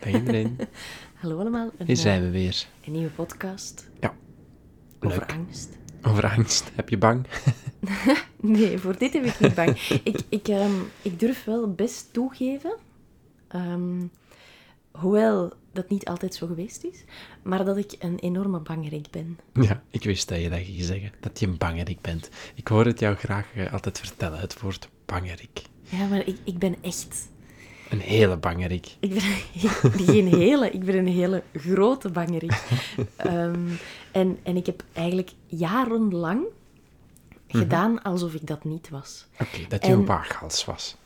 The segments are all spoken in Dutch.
dag iedereen. hallo allemaal. Een, Hier eh, zijn we weer. een nieuwe podcast Ja, over leuk. angst. Over angst. Heb je bang? Nee, voor dit heb ik niet bang. ik, ik, ehm, ik durf wel best toegeven, ehm, hoewel dat niet altijd zo geweest is, maar dat ik een enorme bangerik ben. Ja, ik wist dat je dat ging zeggen. Dat je een bangerik bent. Ik hoor het jou graag eh, altijd vertellen, het woord bangerik. Ja, maar ik, ik ben echt... Een hele bangerik. Ik ben geen hele, ik ben een hele grote bangerik. Ehm, en, en ik heb eigenlijk jarenlang gedaan alsof ik dat niet was. Oké, dat je En- een waaghals was.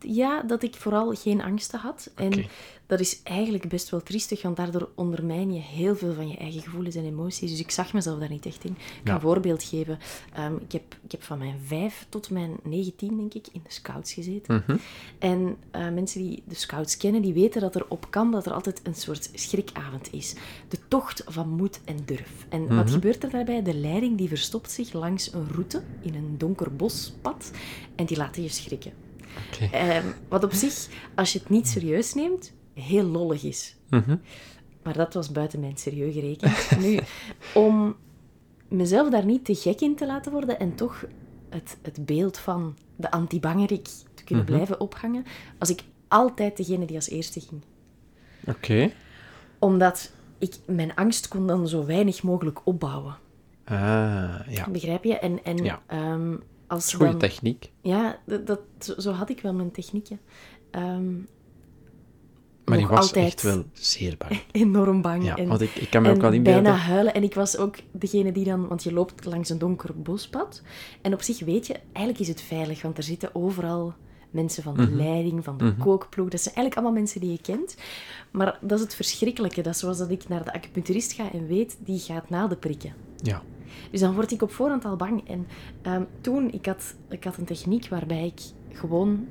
Ja, dat ik vooral geen angsten had. En dat is eigenlijk best wel triestig, want daardoor ondermijn je heel veel van je eigen gevoelens en emoties. Dus ik zag mezelf daar niet echt in. Ik kan Ja. een voorbeeld geven. Ehm, ik, heb, ik heb van mijn vijf tot mijn negentien, denk ik, in de scouts gezeten. Mhm. En eh, mensen die de scouts kennen, die weten dat er op kamp dat er altijd een soort schrikavond is. De tocht van moed en durf. En wat Mhm. gebeurt er daarbij? De leiding die verstopt zich langs een route in een donker bospad en die laten je schrikken. Ehm, wat op zich, als je het niet serieus neemt, heel lollig is. Mhm. Maar dat was buiten mijn serieus gerekend. Nu, om mezelf daar niet te gek in te laten worden en toch het, het beeld van de anti-bangerik te kunnen Mhm. blijven ophangen, was ik altijd degene die als eerste ging. Oké. Omdat ik mijn angst kon dan zo weinig mogelijk opbouwen. Ah, ja. Begrijp je? En, en Ja. ehm, als Goede dan- techniek. Ja, dat, dat, zo- had ik wel mijn technieken. Ehm, Maar nog was altijd echt wel zeer bang. enorm bang. Ja, en, want ik, ik kan me ook wel inbeelden. bijna huilen. En ik was ook degene die dan... Want je loopt langs een donker bospad. En op zich weet je, eigenlijk is het veilig. Want er zitten overal mensen van de Mhm. leiding, van de kookploeg. Dat zijn eigenlijk allemaal mensen die je kent. Maar dat is het verschrikkelijke. Dat is zoals dat ik naar de acupuncturist ga en weet, die gaat naalden prikken. Ja. Dus dan word ik op voorhand al bang. En ehm, toen, ik had, ik had een techniek waarbij ik gewoon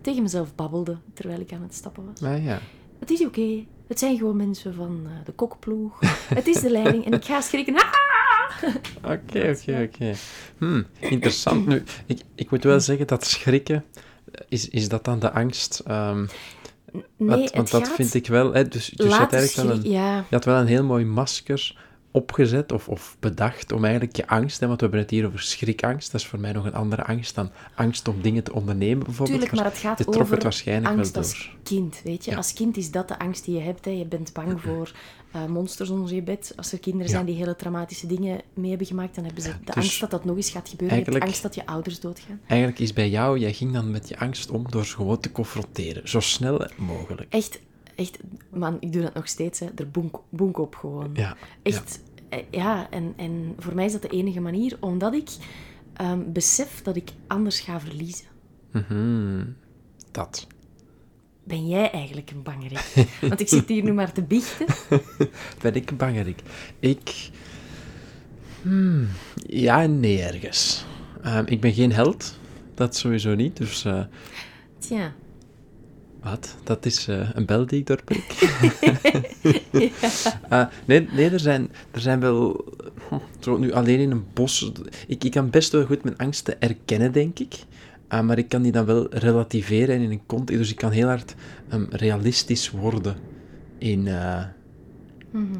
tegen mezelf babbelde terwijl ik aan het stappen was. Ah, ja. Het is oké. Het zijn gewoon mensen van eh, de kokploeg. Het is de leiding. En ik ga schrikken. Ah! Oké, oké, oké. Hmm, interessant. Nu, ik, ik moet wel zeggen dat schrikken, is, is dat dan de angst? Ehm, Nee, wat- want dat gaat vind ik wel... Hè, dus dus je, had eigenlijk wel een, schrikken. Ja, je had wel een heel mooi masker opgezet of, of bedacht om eigenlijk je angst, hè, want we hebben het hier over schrikangst, dat is voor mij nog een andere angst dan angst om dingen te ondernemen bijvoorbeeld. tuurlijk, maar het gaat je over het waarschijnlijk angst wel als door. kind, weet je. Ja. Als kind is dat de angst die je hebt. Hè. Je bent bang voor eh, monsters onder je bed. Als er kinderen Ja. zijn die hele traumatische dingen mee hebben gemaakt, dan hebben ze de dus angst dat dat nog eens gaat gebeuren. Je hebt eigenlijk- angst dat je ouders doodgaan. Eigenlijk is bij jou, jij ging dan met je angst om door ze gewoon te confronteren, zo snel mogelijk. Echt, echt, man, ik doe dat nog steeds, hè. Er boenk, boenk op gewoon. Ja, Echt, eh, ja, en, en voor mij is dat de enige manier, omdat ik ehm, besef dat ik anders ga verliezen. Mhm. dat. Ben jij eigenlijk een bangerik? Want ik zit hier nu maar te biechten. Ben ik een bangerik? Ik... Hmm, ja en nee ergens. Ehm, ik ben geen held, dat sowieso niet, dus... eh, Tja, Wat? Dat is eh, een bel die ik doorbreek. Ah, nee, nee er, zijn, er zijn wel... hm, Zo nu alleen in een bos... Ik, ik kan best wel goed mijn angsten erkennen, denk ik. Ah, maar ik kan die dan wel relativeren en in een context... Dus ik kan heel hard ehm, realistisch worden in... eh,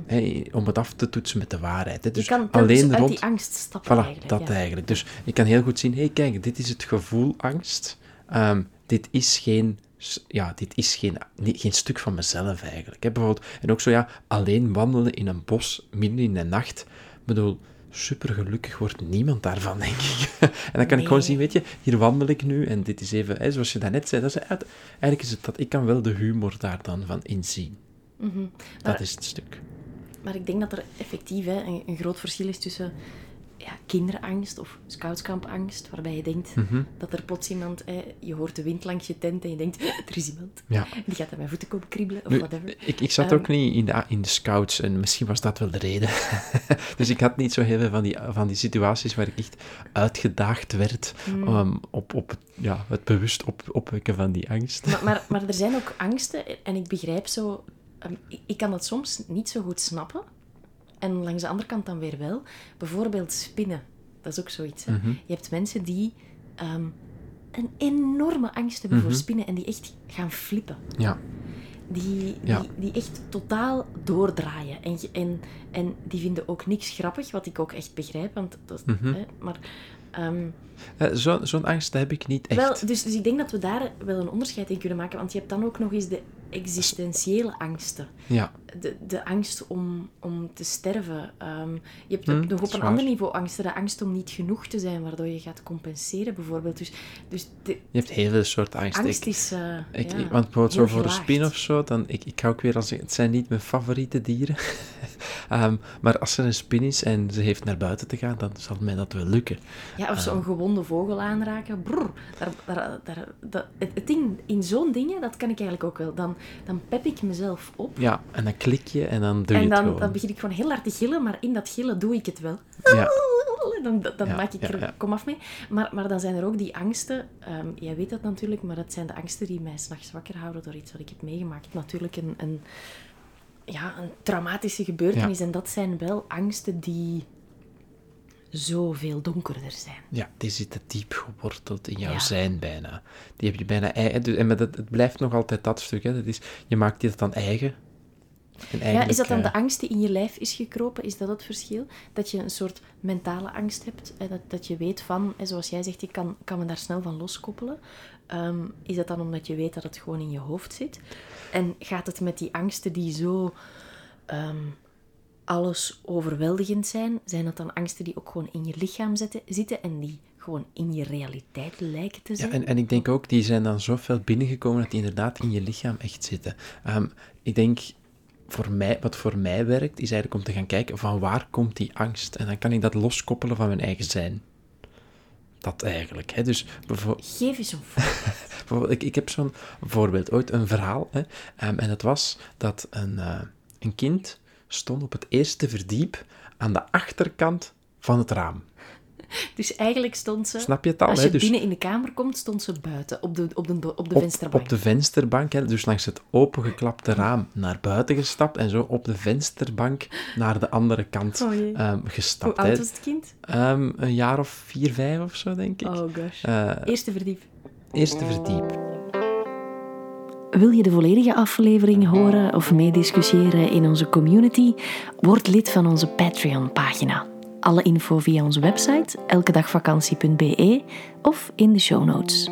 hè, om het af te toetsen met de waarheid. Hè. Dus Mhm. je kan alleen rond... die angst stappen Voilà, eigenlijk. dat ja. eigenlijk. Dus ik kan heel goed zien, hé, kijk, dit is het gevoel angst. Ehm, dit is geen, ja, dit is geen, niet, geen stuk van mezelf eigenlijk. Hè. Bijvoorbeeld, en ook zo, ja, alleen wandelen in een bos midden in de nacht. Ik bedoel, super gelukkig wordt niemand daarvan, denk ik. en dan kan ik gewoon zien, weet je, hier wandel ik nu en dit is even, hè, zoals je daarnet zei, dat is, eigenlijk is het dat, ik kan wel de humor daar dan van inzien. Dat Mhm. Maar- is het stuk. Maar ik denk dat er effectief hè, een, een groot verschil is tussen ja, kinderangst of scoutskampangst, waarbij je denkt Mhm. dat er plots iemand, je hoort de wind langs je tent en je denkt, er is iemand, Ja. die gaat aan mijn voeten komen kriebelen of Nu, whatever. ik, ik zat Ehm, ook niet in de, in de scouts en misschien was dat wel de reden. dus ik had niet zo heel veel van die, van die situaties waar ik echt uitgedaagd werd Hmm. um, op, op het- ja, het bewust op, opwekken van die angst. Maar, maar, maar er zijn ook angsten en ik begrijp zo, ehm, ik, ik kan dat soms niet zo goed snappen. En langs de andere kant dan weer wel. Bijvoorbeeld spinnen, dat is ook zoiets. Hè. Mhm. Je hebt mensen die ehm, een enorme angst hebben Mhm. voor spinnen en die echt gaan flippen. Ja, Die, die, Ja. die echt totaal doordraaien. En, en, en die vinden ook niks grappig, wat ik ook echt begrijp. Want dat, Mhm. hè, maar, ehm, Eh, zo- zo'n angst heb ik niet echt. wel, dus, dus ik denk dat we daar wel een onderscheid in kunnen maken. Want je hebt dan ook nog eens de existentiële angsten. Ja, De, de angst om, om te sterven. Ehm, je hebt Hmm, ook nog op een ander niveau angsten. De angst om niet genoeg te zijn, waardoor je gaat compenseren, bijvoorbeeld. Dus, dus de je hebt heel veel soorten angst. angst Ik- is... eh, Ik, ja, ik- want bijvoorbeeld zo voor een gelaagd. spin of zo, dan, ik, ik ga ook weer als het zijn niet mijn favoriete dieren. Ehm, maar als er een spin is en ze heeft naar buiten te gaan, dan zal mij dat wel lukken. Ja, of zo'n gewonde vogel aanraken. Brrr, daar, daar, daar, dat, het, het ding, in zo'n dingen, dat kan ik eigenlijk ook wel. Dan, dan pep ik mezelf op. Ja, en dan klik je en dan doe je en het dan, gewoon. dan begin ik gewoon heel hard te gillen, maar in dat gillen doe ik het wel. Ja. Dan, dan Ja, maak ik er ja. kom af mee. Maar, maar dan zijn er ook die angsten. ehm, jij weet dat natuurlijk, maar dat zijn de angsten die mij s'nachts wakker houden door iets wat ik heb meegemaakt. Natuurlijk een, een, ja, een traumatische gebeurtenis. En dat zijn wel angsten die zoveel donkerder zijn. Ja, die zitten diep geworteld in jouw Ja. zijn bijna. Die heb je bijna eigen. dus- En met het, het blijft nog altijd dat stuk. Hè. Dat is, je maakt dit dan eigen. Ja, is dat dan eh, de angst die in je lijf is gekropen? Is dat het verschil? Dat je een soort mentale angst hebt? Hè? Dat, dat je weet van, hè, zoals jij zegt, ik kan, kan me daar snel van loskoppelen. Ehm, is dat dan omdat je weet dat het gewoon in je hoofd zit? En gaat het met die angsten die zo ehm, alles overweldigend zijn, zijn dat dan angsten die ook gewoon in je lichaam zitten, zitten en die gewoon in je realiteit lijken te Ja, zijn? en, en ik denk ook, die zijn dan zoveel binnengekomen dat die inderdaad in je lichaam echt zitten. Ehm, ik denk, voor mij, wat voor mij werkt, is eigenlijk om te gaan kijken van waar komt die angst? En dan kan ik dat loskoppelen van mijn eigen zijn. Dat eigenlijk. Hè? Dus Geef eens een voorbeeld. ik, ik heb zo'n voorbeeld, ooit een verhaal. Hè? Ehm, en dat was dat een, eh, een kind stond op het eerste verdiep aan de achterkant van het raam. Dus eigenlijk stond ze... Snap je het al? Als hè? je Dus binnen in de kamer komt, stond ze buiten, op de, op de, op de op, vensterbank. op de vensterbank, hè, dus langs het opengeklapte raam naar buiten gestapt en zo op de vensterbank naar de andere kant Oh ehm, Hoe gestapt. oud was het kind? Ehm, een jaar of vier, vijf of zo, denk ik. Oh gosh. Eh, Eerste verdiep. eerste verdiep. Wil je de volledige aflevering horen of meediscussiëren in onze community? Word lid van onze Patreon-pagina. Alle info via onze website elkedagvakantie.be of in de show notes.